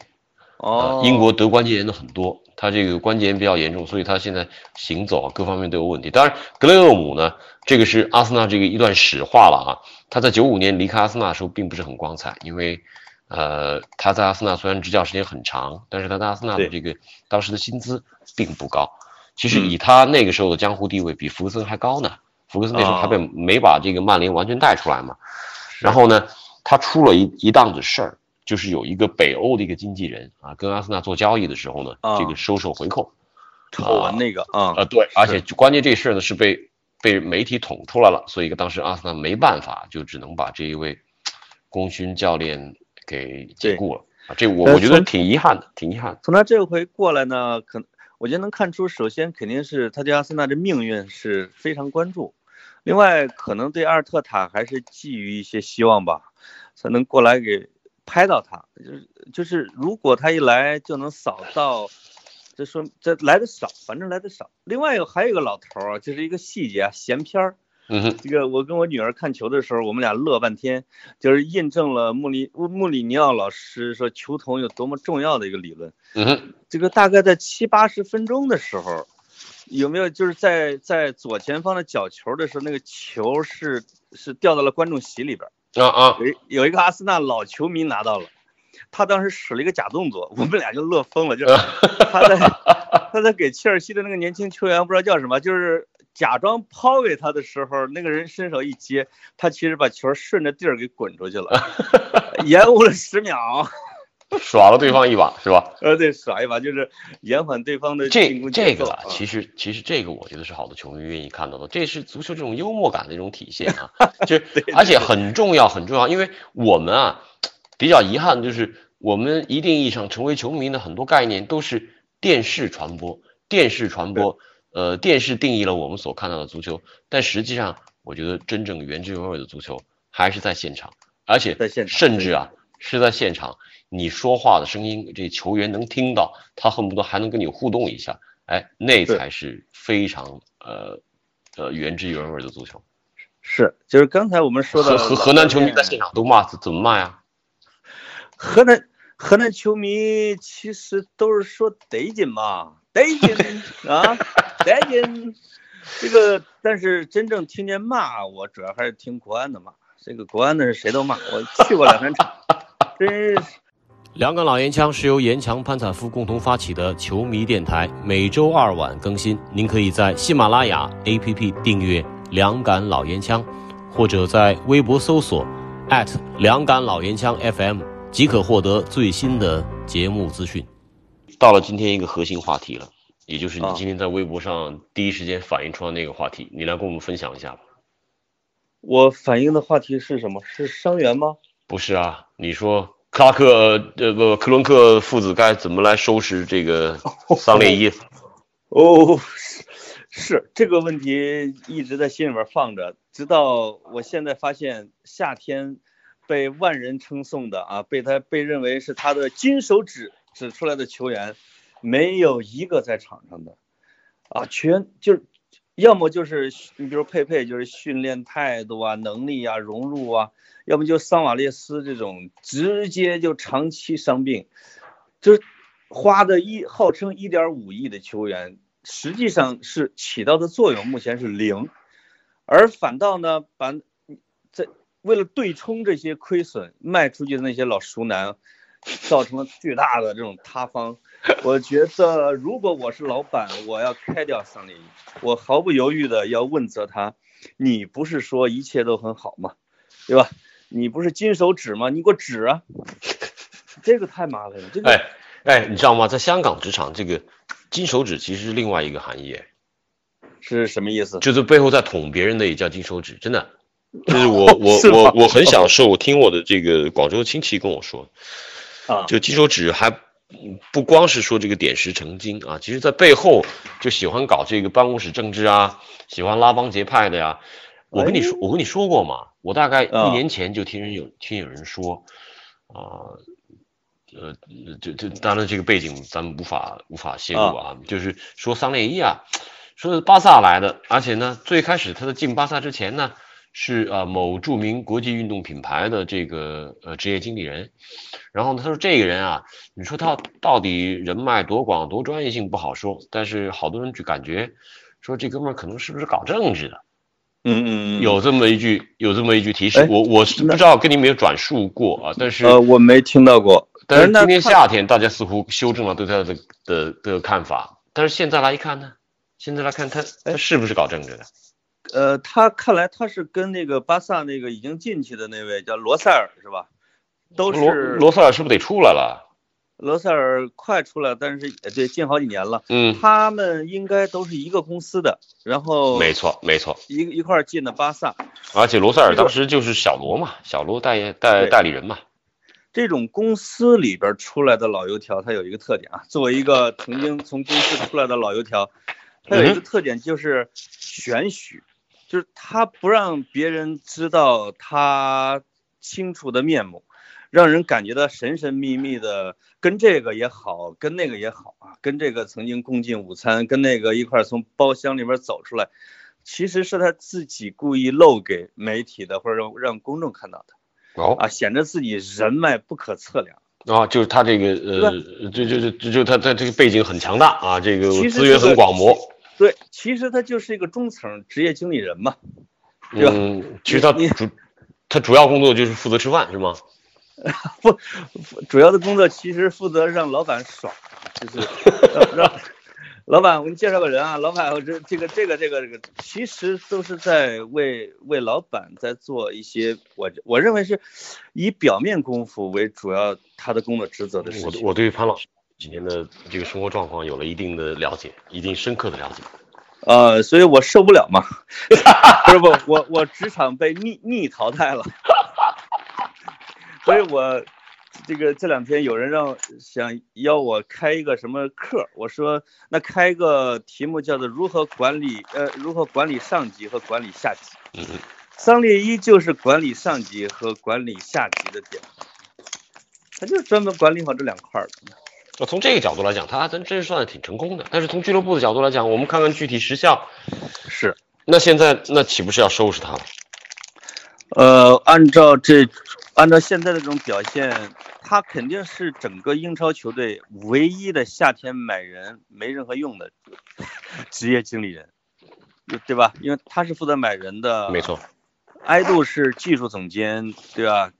哦呃，，英国得关节炎的很多，他这个关节炎比较严重，所以他现在行走啊各方面都有问题。当然，格雷厄姆呢，这个是阿森纳这个一段史话了啊。他在九五年离开阿森纳的时候并不是很光彩，因为呃他在阿森纳虽然执教时间很长，但是他在阿森纳的这个当时的薪资并不高。其实以他那个时候的江湖地位，比福格森还高呢。福格森那时候还被没把这个曼联完全带出来嘛。然后呢，他出了一一档子事儿。就是有一个北欧的一个经纪人啊，跟阿森纳做交易的时候呢，啊这个收受回扣，丑闻那个啊，呃，对，而且关键这事儿呢是被被媒体捅出来了，所以当时阿森纳没办法，就只能把这一位功勋教练给解雇了啊，这我呃我觉得挺遗憾的，挺遗憾的。从他这回过来呢，可我觉得能看出，首先肯定是他对阿森纳的命运是非常关注，另外可能对阿尔特塔还是寄予一些希望吧，才能过来给拍到他。就是就是，如果他一来就能扫到，这说这来的少，反正来的少。另外有还有一个老头儿啊，就是一个细节啊，闲片儿。嗯，这个我跟我女儿看球的时候，我们俩乐半天，就是印证了穆里穆里尼奥老师说球童有多么重要的一个理论。嗯哼，这个大概在七八十分钟的时候，有没有就是在在左前方的角球的时候，那个球是是掉到了观众席里边，啊啊，有一有一个阿森纳老球迷拿到了，他当时使了一个假动作，我们俩就乐疯了，就是 他在他在给切尔西的那个年轻球员不知道叫什么，就是假装抛给他的时候，那个人伸手一接，他其实把球顺着地儿给滚出去了，延误了十秒。耍了对方一把是吧？呃，对，耍一把就是延缓对方的这进攻这个啊，其实其实这个我觉得是好的球迷愿意看到的，这是足球这种幽默感的一种体现啊，就而且很重要很重要，因为我们啊比较遗憾就是我们一定意义上成为球迷的很多概念都是电视传播，电视传播，呃，电视定义了我们所看到的足球，但实际上我觉得真正原汁原味的足球还是在现场，而且在现场甚至啊是在现场。你说话的声音，这球员能听到，他恨不得还能跟你互动一下，哎，那才是非常呃呃原汁原味的足球。是，就是刚才我们说的河河河南球迷在现场都骂，怎么骂呀？河南河南球迷其实都是说得劲嘛，得劲 啊，得劲。这个，但是真正听见骂，我主要还是听国安的骂。这个国安的是谁都骂，我去过两三场，真是。两杆老烟枪是由严强、潘采夫共同发起的球迷电台，每周二晚更新。您可以在喜马拉雅 APP 订阅“两杆老烟枪”，或者在微博搜索两杆老烟枪 FM，即可获得最新的节目资讯。到了今天一个核心话题了，也就是你啊今天在微博上第一时间反映出来那个话题，你来跟我们分享一下吧。我反映的话题是什么？是伤员吗？不是啊，你说克拉克呃不克伦克父子该怎么来收拾这个桑列伊？哦，是是这个问题一直在心里边放着，直到我现在发现夏天被万人称颂的啊，被他被认为是他的金手指指出来的球员，没有一个在场上的啊，全就是要么就是你比如佩佩就是训练态度啊、能力啊、融入啊，要么就桑瓦列斯这种直接就长期伤病，就是花的一号称一点五亿的球员，实际上是起到的作用目前是零，而反倒呢把在为了对冲这些亏损卖出去的那些老熟男，造成了巨大的这种塌方。我觉得如果我是老板，我要开掉桑列伊，我毫不犹豫的要问责他，你不是说一切都很好吗？对吧？你不是金手指吗？你给我指啊！这个太麻烦了，这个。哎哎，你知道吗？在香港职场，这个金手指其实是另外一个含义，哎是什么意思？就是背后在捅别人的也叫金手指，真的。就是我我我我很享受，我听我的这个广州亲戚跟我说，啊，就金手指还嗯不光是说这个点石成金啊，其实在背后就喜欢搞这个办公室政治啊，喜欢拉帮结派的呀。我跟你说，我跟你说过嘛，我大概啊。一年前就听人有听有人说，啊、呃，这这当然这个背景咱们无法无法泄露啊，就是说桑列伊啊，说是巴萨来的，而且呢，最开始他在进巴萨之前呢，是呃某著名国际运动品牌的这个呃职业经理人，然后呢，他说这个人啊，你说他到底人脉多广多专业性不好说，但是好多人就感觉说这哥们儿可能是不是搞政治的，嗯嗯嗯，有这么一句有这么一句提示哎，我我是不知道跟你没有转述过啊，但是呃，我没听到过。但是今年夏天大家似乎修正了对他的的的看法，但是现在来一看呢，现在来看他他是不是搞政治的？呃，他看来他是跟那个巴萨那个已经进去的那位叫罗塞尔是吧？都罗是罗塞尔是不是得出来了？罗塞尔快出来，但是也对进好几年了。嗯，他们应该都是一个公司的，然后没错没错，一一块儿进的巴萨。而且罗塞尔当时就是小罗嘛，小罗代代代理人嘛，这种公司里边出来的老油条，它有一个特点啊。作为一个曾经从公司出来的老油条，它有一个特点就是玄虚，就是他不让别人知道他清楚的面目，让人感觉到神神秘秘的。跟这个也好，跟那个也好啊，跟这个曾经共进午餐，跟那个一块从包厢里边走出来，其实是他自己故意露给媒体的，或者让让公众看到的。哦啊，显得自己人脉不可测量。啊，就是他这个呃，就就就就就他他这个背景很强大啊，这个资源很广博，对，其实他就是一个中层职业经理人嘛。对吧嗯，其实他主他主要工作就是负责吃饭是吗？不主要的工作其实负责让老板爽，就是让让 老板，我给你介绍个人啊，老板，我这这个这个这个这个，其实都是在为为老板在做一些我我认为是以表面功夫为主要他的工作职责的事情。我我对潘老师几年的这个生活状况有了一定的了解，一定深刻的了解。呃，所以我受不了嘛，不是不，我我职场被逆逆淘汰了，所以我这个这两天有人让想要我开一个什么课，我说那开一个题目叫做如何管理呃如何管理上级和管理下级，桑列伊就是管理上级和管理下级的点，他就专门管理好这两块儿的。那从这个角度来讲，他还真真是算是挺成功的。但是从俱乐部的角度来讲，我们看看具体实效，是，那现在那岂不是要收拾他了？呃，按照这，按照现在的这种表现，他肯定是整个英超球队唯一的夏天买人没任何用的 职业经理人，对吧？因为他是负责买人的，没错，埃杜是技术总监，对吧？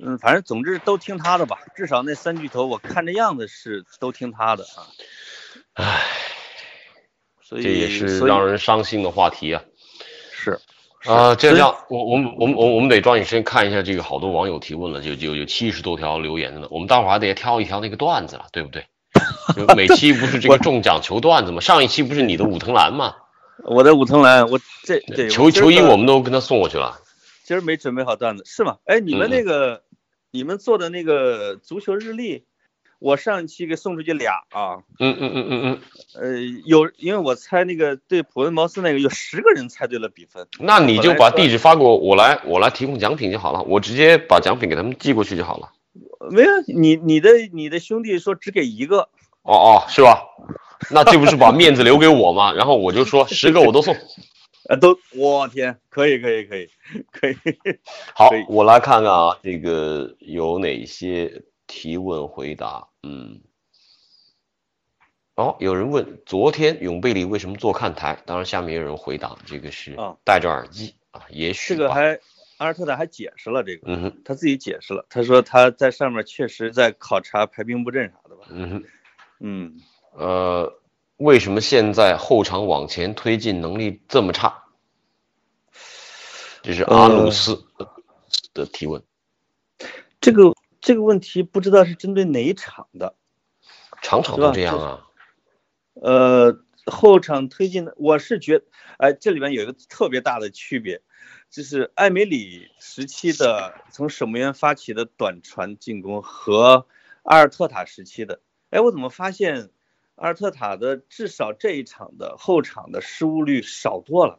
嗯，反正总之都听他的吧，至少那三巨头我看这样子是都听他的啊。唉，所以这也是让人伤心的话题啊。是啊，这样，我我们我们我们我们得抓紧时间看一下这个好多网友提问了，就就有七十多条留言的呢。我们待会儿还得挑一条那个段子了，对不对？就每期不是这个中奖求段子吗？上一期不是你的武藤兰吗？我的武藤兰，我这对球球衣我们都跟他送过去了。今儿没准备好段子是吗？哎，你们嗯那个、你们做的那个足球日历，我上一期给送出去俩啊，嗯嗯嗯嗯嗯，呃，有因为我猜那个对普恩茅斯那个有十个人猜对了比分，那你就把地址发给我，我来我来提供奖品就好了，我直接把奖品给他们寄过去就好了。没有你你的你的兄弟说只给一个，哦哦，是吧？那这不是把面子留给我吗？然后我就说十个我都送。啊，都我天，可以可以可以可以。好，我来看看啊，这个有哪些提问回答？嗯，哦，有人问昨天永贝里为什么坐看台？当然，下面有人回答，这个是啊戴着耳机啊，也许。这个还阿尔特塔还解释了这个，嗯哼，他自己解释了，他说他在上面确实在考察排兵布阵啥的吧。嗯哼，嗯，呃，为什么现在后场往前推进能力这么差？这是阿努斯的提问。这个这个问题不知道是针对哪一场的。场场都这样啊。呃，后场推进的，我是觉，哎，这里面有一个特别大的区别，就是艾梅里时期的从守门员发起的短传进攻和阿尔特塔时期的，哎，我怎么发现阿尔特塔的至少这一场的后场的失误率少多了？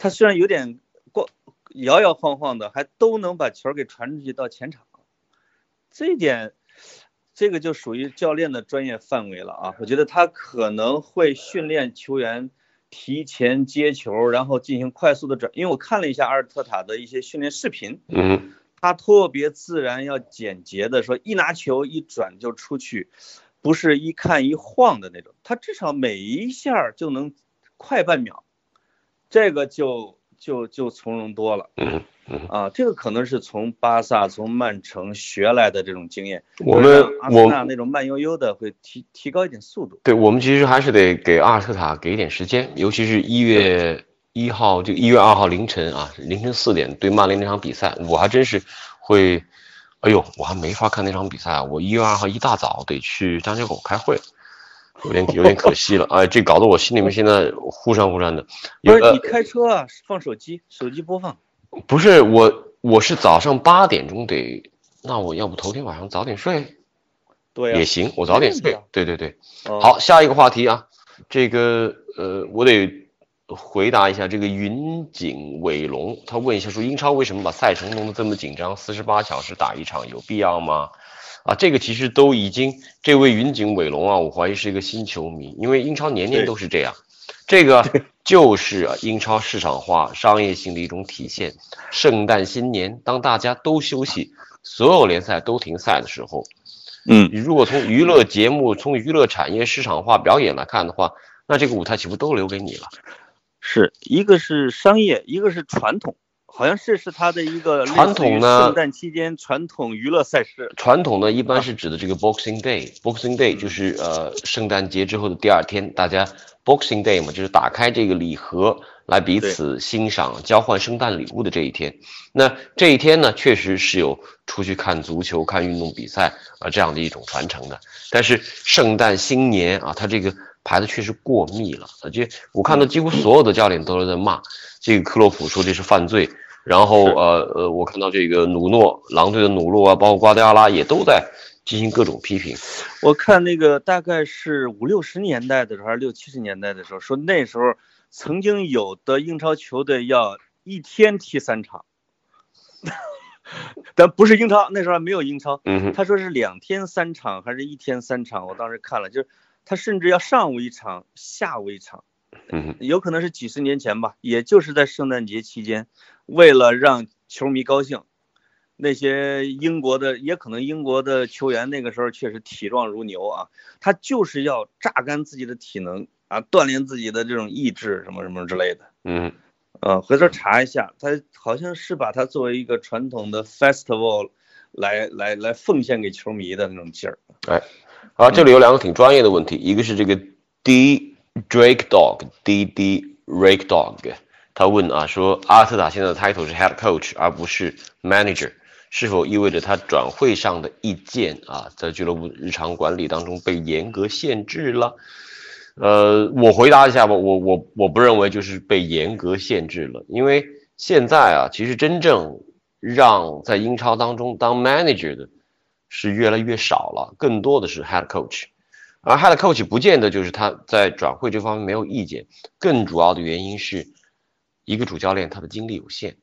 他虽然有点过摇摇晃晃的，还都能把球给传出去到前场，这一点。这个就属于教练的专业范围了啊！我觉得他可能会训练球员提前接球，然后进行快速的转。因为我看了一下阿尔特塔的一些训练视频，嗯他特别自然、要简洁的说，一拿球一转就出去，不是一看一晃的那种。他至少每一下就能快半秒，这个就就就从容多了。嗯嗯，啊，这个可能是从巴萨、从曼城学来的这种经验。我们阿森我纳那种慢悠悠的会提提高一点速度。对，我们其实还是得给阿尔特塔给一点时间，尤其是一月一号，就一月二号凌晨啊，凌晨四点对曼联那场比赛，我还真是会，哎呦，我还没法看那场比赛啊，我一月二号一大早得去张家口开会，有点有点可惜了，哎，这搞得我心里面现在忽闪忽闪的。不是你开车啊，放手机，手机播放。不是我，我是早上八点钟得，那我要不头天晚上早点睡对呀、也行，我早点睡。对对对。哦好，下一个话题啊，这个呃，我得回答一下这个云锦伟龙，他问一下说英超为什么把赛程弄得这么紧张，四十八小时打一场有必要吗？啊，这个其实都已经，这位云锦伟龙啊，我怀疑是一个新球迷，因为英超年年都是这样，这个就是啊英超市场化商业性的一种体现。圣诞新年，当大家都休息，所有联赛都停赛的时候，嗯，你如果从娱乐节目、从娱乐产业市场化表演来看的话，那这个舞台岂不都留给你了？是一个是商业，一个是传统，好像是是他的一个传统呢圣诞期间传统娱乐赛事。传统呢，一般是指的这个 Boxing Day。Boxing Day 就是呃圣诞节之后的第二天，大家 Boxing Day 嘛，就是打开这个礼盒来彼此欣赏、交换圣诞礼物的这一天。那这一天呢，确实是有出去看足球、看运动比赛啊、这样的一种传承的。但是圣诞新年啊，它这个排的确实过密了，而且我看到几乎所有的教练都是在骂这个克洛普，说这是犯罪。然后呃呃，我看到这个努诺狼队的努诺啊，包括瓜迪奥拉也都在进行各种批评。我看那个大概是五六十年代的时候，还是六七十年代的时候，说那时候曾经有的英超球队要一天踢三场，但不是英超，那时候还没有英超。嗯哼，他说是两天三场还是一天三场？我当时看了，就是他甚至要上午一场，下午一场，嗯，有可能是几十年前吧，也就是在圣诞节期间，为了让球迷高兴，那些英国的也可能英国的球员那个时候确实体壮如牛啊，他就是要榨干自己的体能啊，锻炼自己的这种意志什么什么之类的。嗯。呃，回头查一下，他好像是把它作为一个传统的 festival 来来来奉献给球迷的那种劲儿。啊，这里有两个挺专业的问题，一个是这个 D Drake Dog D D Drake Dog，他问啊说阿尔特塔现在的 title 是 head coach 而不是 manager，是否意味着他转会上的意见啊在俱乐部日常管理当中被严格限制了？呃，我回答一下吧，我我我不认为就是被严格限制了，因为现在啊，其实真正让在英超当中当 manager 的是越来越少了，更多的是 head coach，而 head coach 不见得就是他在转会这方面没有意见，更主要的原因是一个主教练他的精力有限，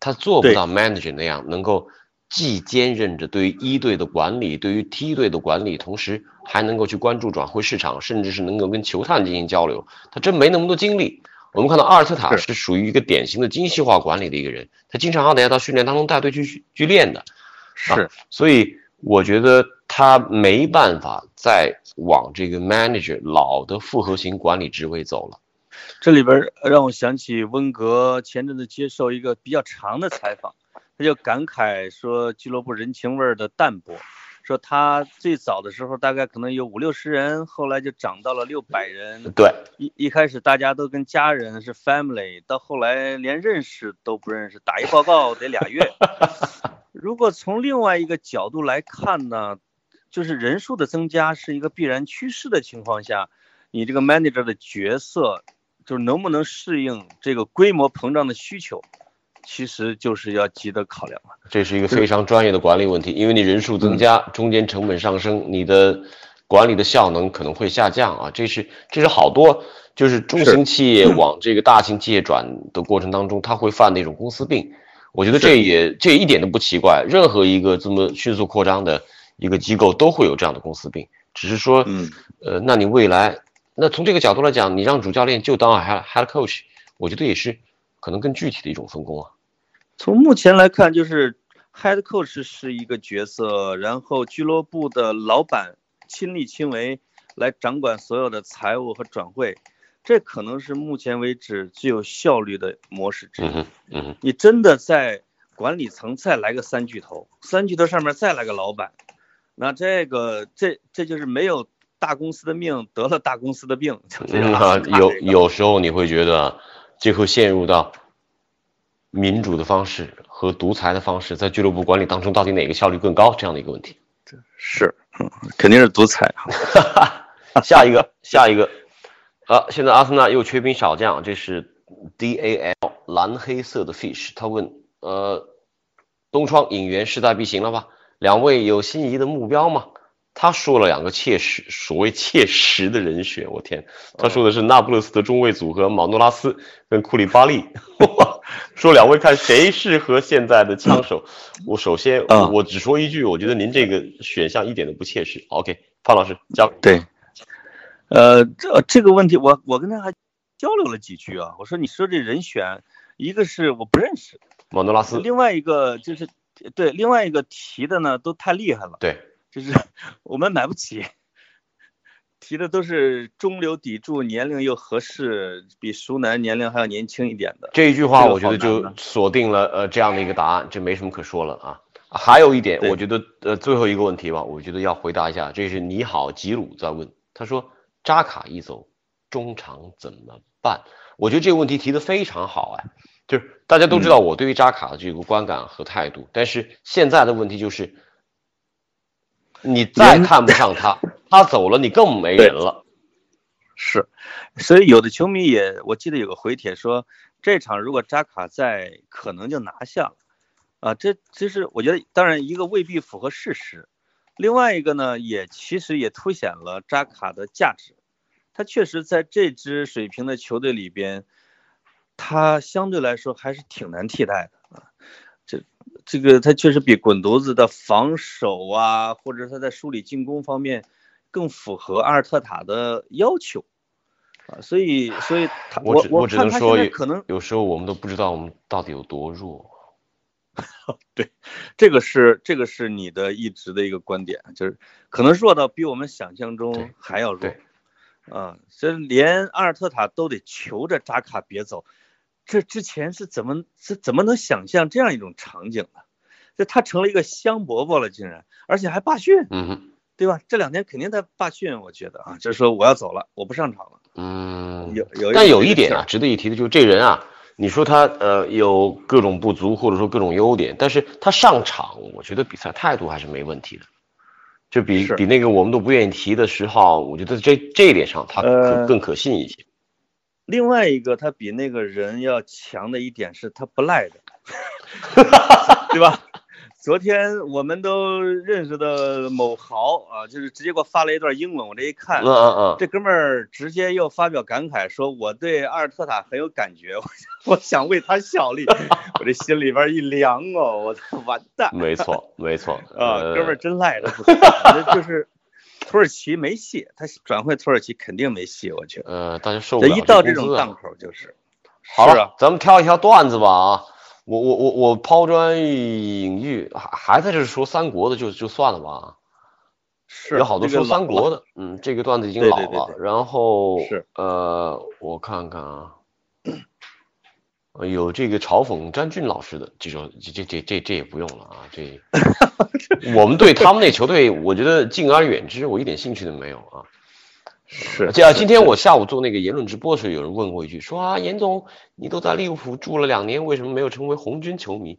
他做不到 manager 那样能够既兼任着对于一队的管理，对于梯队的管理，同时还能够去关注转会市场，甚至是能够跟球探进行交流。他真没那么多精力。我们看到阿尔特塔是属于一个典型的精细化管理的一个人，他经常得要到训练当中带队去去练的。是，所以我觉得他没办法再往这个 manager 老的复合型管理职位走了。这里边让我想起温格前阵子接受一个比较长的采访。他就感慨说，俱乐部人情味儿的淡薄，说他最早的时候大概可能有五六十人，后来就涨到了六百人。对，一一开始大家都跟家人是 family，到后来连认识都不认识，打一报告得俩月。如果从另外一个角度来看呢，就是人数的增加是一个必然趋势的情况下，你这个 manager 的角色就是能不能适应这个规模膨胀的需求？其实就是要急得考量了，这是一个非常专业的管理问题，因为你人数增加，中间成本上升，你的管理的效能可能会下降啊。这是这是好多就是中型企业往这个大型企业转的过程当中，他会犯的一种公司病。我觉得这也这一点都不奇怪，任何一个这么迅速扩张的一个机构都会有这样的公司病，只是说，嗯呃，那你未来，那从这个角度来讲，你让主教练就当 head head coach，我觉得也是。可能更具体的一种分工啊。从目前来看，就是 head coach 是一个角色，然后俱乐部的老板亲力亲为来掌管所有的财务和转会，这可能是目前为止最有效率的模式之一。嗯你真的在管理层再来个三巨头，三巨头上面再来个老板，那这个这这就是没有大公司的命得了大公司的病。嗯，有有时候你会觉得。最后陷入到民主的方式和独裁的方式，在俱乐部管理当中，到底哪个效率更高？这样的一个问题，是，肯定是独裁。下一个，下一个，啊，现在阿森纳又缺兵少将，这是 D A L 蓝黑色的 fish，他问，呃，东窗引援势在必行了吧？两位有心仪的目标吗？他说了两个切实，所谓切实的人选，我天，他说的是那不勒斯的中卫组合马诺拉斯跟库里巴利，说两位看谁适合现在的枪手。我首先，我只说一句，我觉得您这个选项一点都不切实。OK，范老师交对，呃，这这个问题，我我跟他还交流了几句啊。我说你说这人选，一个是我不认识马诺拉斯，另外一个就是对，另外一个提的呢都太厉害了。对。就是 我们买不起，提的都是中流砥柱，年龄又合适，比熟男年龄还要年轻一点的。这一句话我觉得就锁定了呃这样的一个答案，就没什么可说了啊。还有一点，我觉得呃最后一个问题吧，我觉得要回答一下，这是你好吉鲁在问，他说扎卡一走，中场怎么办？我觉得这个问题提的非常好哎，就是大家都知道我对于扎卡的这个观感和态度，但是现在的问题就是。你再看不上他，他走了，你更没人了。是，所以有的球迷也，我记得有个回帖说，这场如果扎卡在，可能就拿下了。啊，这其实我觉得，当然一个未必符合事实，另外一个呢，也其实也凸显了扎卡的价值。他确实在这支水平的球队里边，他相对来说还是挺难替代的啊。这。这个他确实比滚犊子的防守啊，或者他在梳理进攻方面更符合阿尔特塔的要求啊，所以所以他我我只能说可能有时候我们都不知道我们到底有多弱。对，这个是这个是你的一直的一个观点，就是可能弱到比我们想象中还要弱啊，这连阿尔特塔都得求着扎卡别走。这之前是怎么是怎么能想象这样一种场景呢？这他成了一个香饽饽了，竟然，而且还罢训，嗯，对吧？这两天肯定在罢训，我觉得啊，就是说我要走了，我不上场了。嗯，有有，但有一点啊，值得一提的就是这人啊，你说他呃有各种不足或者说各种优点，但是他上场，我觉得比赛态度还是没问题的，就比比那个我们都不愿意提的十号，我觉得这这一点上他可更可信一些。另外一个，他比那个人要强的一点是他不赖的，对吧？昨天我们都认识的某豪啊，就是直接给我发了一段英文，我这一看嗯，嗯嗯，这哥们儿直接又发表感慨说：“我对阿尔特塔很有感觉，我 我想为他效力。”我这心里边一凉哦，我操，完蛋没错没错啊！呃哥们儿真赖着不 说，就是土耳其没戏，他转会土耳其肯定没戏，我觉得。呃，大家受不了这一到这种档口就是，好了，咱们挑一条段子吧啊！我我我我抛砖引玉，还还在这说三国的就就算了吧。是有好多说三国的，嗯，这个段子已经老了。对对对然后是呃，我看看啊，呃有这个嘲讽詹俊老师的这种，这这这这这也不用了啊，这 我们对他们那球队，我觉得敬而远之，我一点兴趣都没有啊。是这啊，今天我下午做那个言论直播的时候，有人问过一句，说啊，严总，你都在利物浦住了两年，为什么没有成为红军球迷？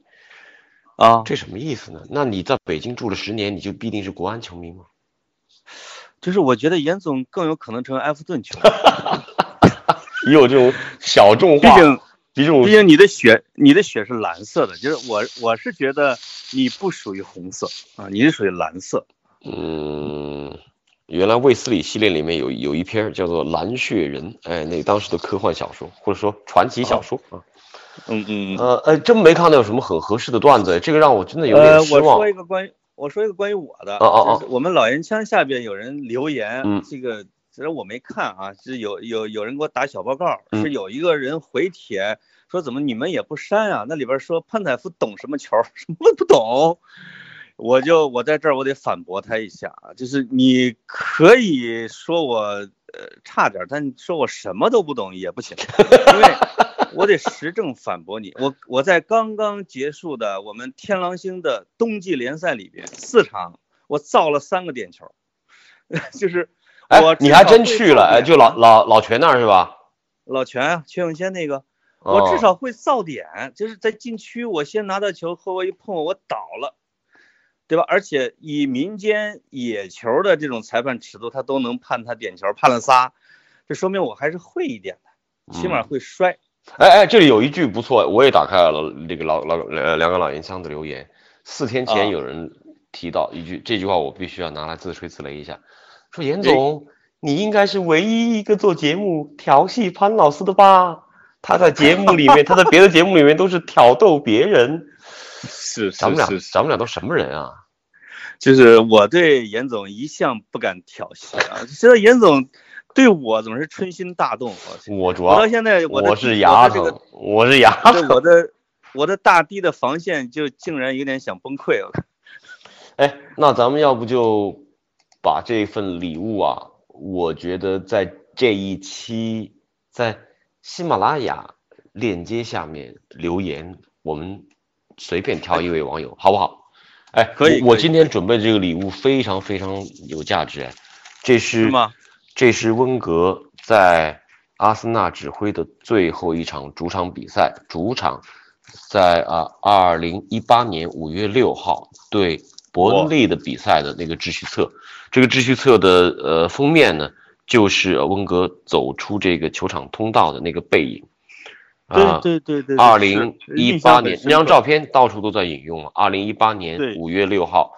啊，这什么意思呢？那你在北京住了十年，你就必定是国安球迷吗？就是我觉得严总更有可能成为埃弗顿球迷，也有这种小众化，毕竟毕竟毕竟你的血你的血是蓝色的，就是我我是觉得你不属于红色啊，你是属于蓝色。嗯，原来卫斯理系列里面有有一篇叫做《蓝血人》，哎，那当时的科幻小说或者说传奇小说啊。嗯嗯呃呃，真没看到有什么很合适的段子，这个让我真的有呃点，失望我说。一个关于我说一个关于我的，哦哦哦就是我们老烟枪下边有人留言，嗯这个其实我没看啊，是有有有人给我打小报告，嗯是有一个人回帖说怎么你们也不删啊？那里边说潘采夫懂什么球？什么不懂。我就我在这儿我得反驳他一下啊，就是你可以说我呃差点，但你说我什么都不懂也不行，因为 我得实证反驳你。我我在刚刚结束的我们天狼星的冬季联赛里边四场，我造了三个点球，就是哎我，你还真去了，哎，就老老老全那儿是吧？老全啊，全永先那个，哦我至少会造点，就是在禁区我先拿到球，后卫一碰我倒了。对吧？而且以民间野球的这种裁判尺度，他都能判他点球，判了仨，这说明我还是会一点的，起码嗯会摔。哎哎，这里有一句不错，我也打开了那个老老呃两个老烟枪的留言。四天前啊有人提到一句，这句话我必须要拿来自吹自擂一下，说严总，你应该是唯一一个做节目调戏潘老师的吧？他在节目里面，他在别的节目里面都是挑逗别人。是咱们俩，咱们俩都什么人啊？就是我对严总一向不敢挑衅啊，现在严总对我总是春心大动。我我主要我到现在我我是牙疼我是牙疼。我的我的大堤的防线就竟然有点想崩溃了。哎，那咱们要不就把这份礼物啊，我觉得在这一期在喜马拉雅链接下面留言，我们随便挑一位网友，好不好？哎，可以我我今天准备这个礼物非常非常有价值，哎，这是是吗？这是温格在阿森纳指挥的最后一场主场比赛，主场在啊二零一八年五月六号对伯恩利的比赛的那个秩序册。这个秩序册的呃封面呢，就是呃温格走出这个球场通道的那个背影。啊，对对对对，二零是一八年那张照，片到处都在引用嘛。二零一八年对五月六号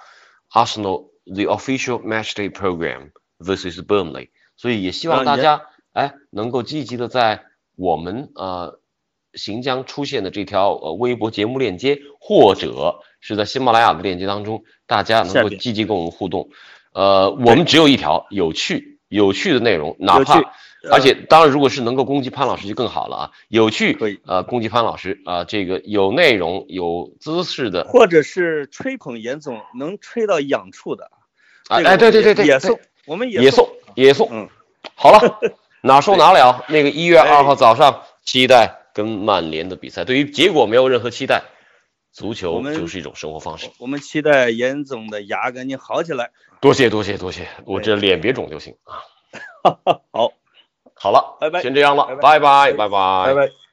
，Arsenal the official matchday program versus Burnley，所以也希望大家哎能够积极的在我们呃行将出现的这条呃微博节目链接，或者是在喜马拉雅的链接当中，大家能够积极跟我们互动。呃，我们只有一条有趣有趣的内容，哪怕而且当然，如果是能够攻击潘老师就更好了啊！有趣，可以呃，攻击潘老师啊、这个有内容、有姿势的，或者是吹捧严总能吹到痒处的，啊，这个哎，对对对对，也送，我们也送也送。嗯，好了，哪送哪了。那个一月哎二号早上，期待跟曼联的比赛。对于结果没有任何期待，足球就是一种生活方式。我们期待严总的牙赶紧好起来。多谢多谢多谢，我这脸别肿就行啊。好，好了，拜拜，先这样了，拜拜，拜拜，拜拜。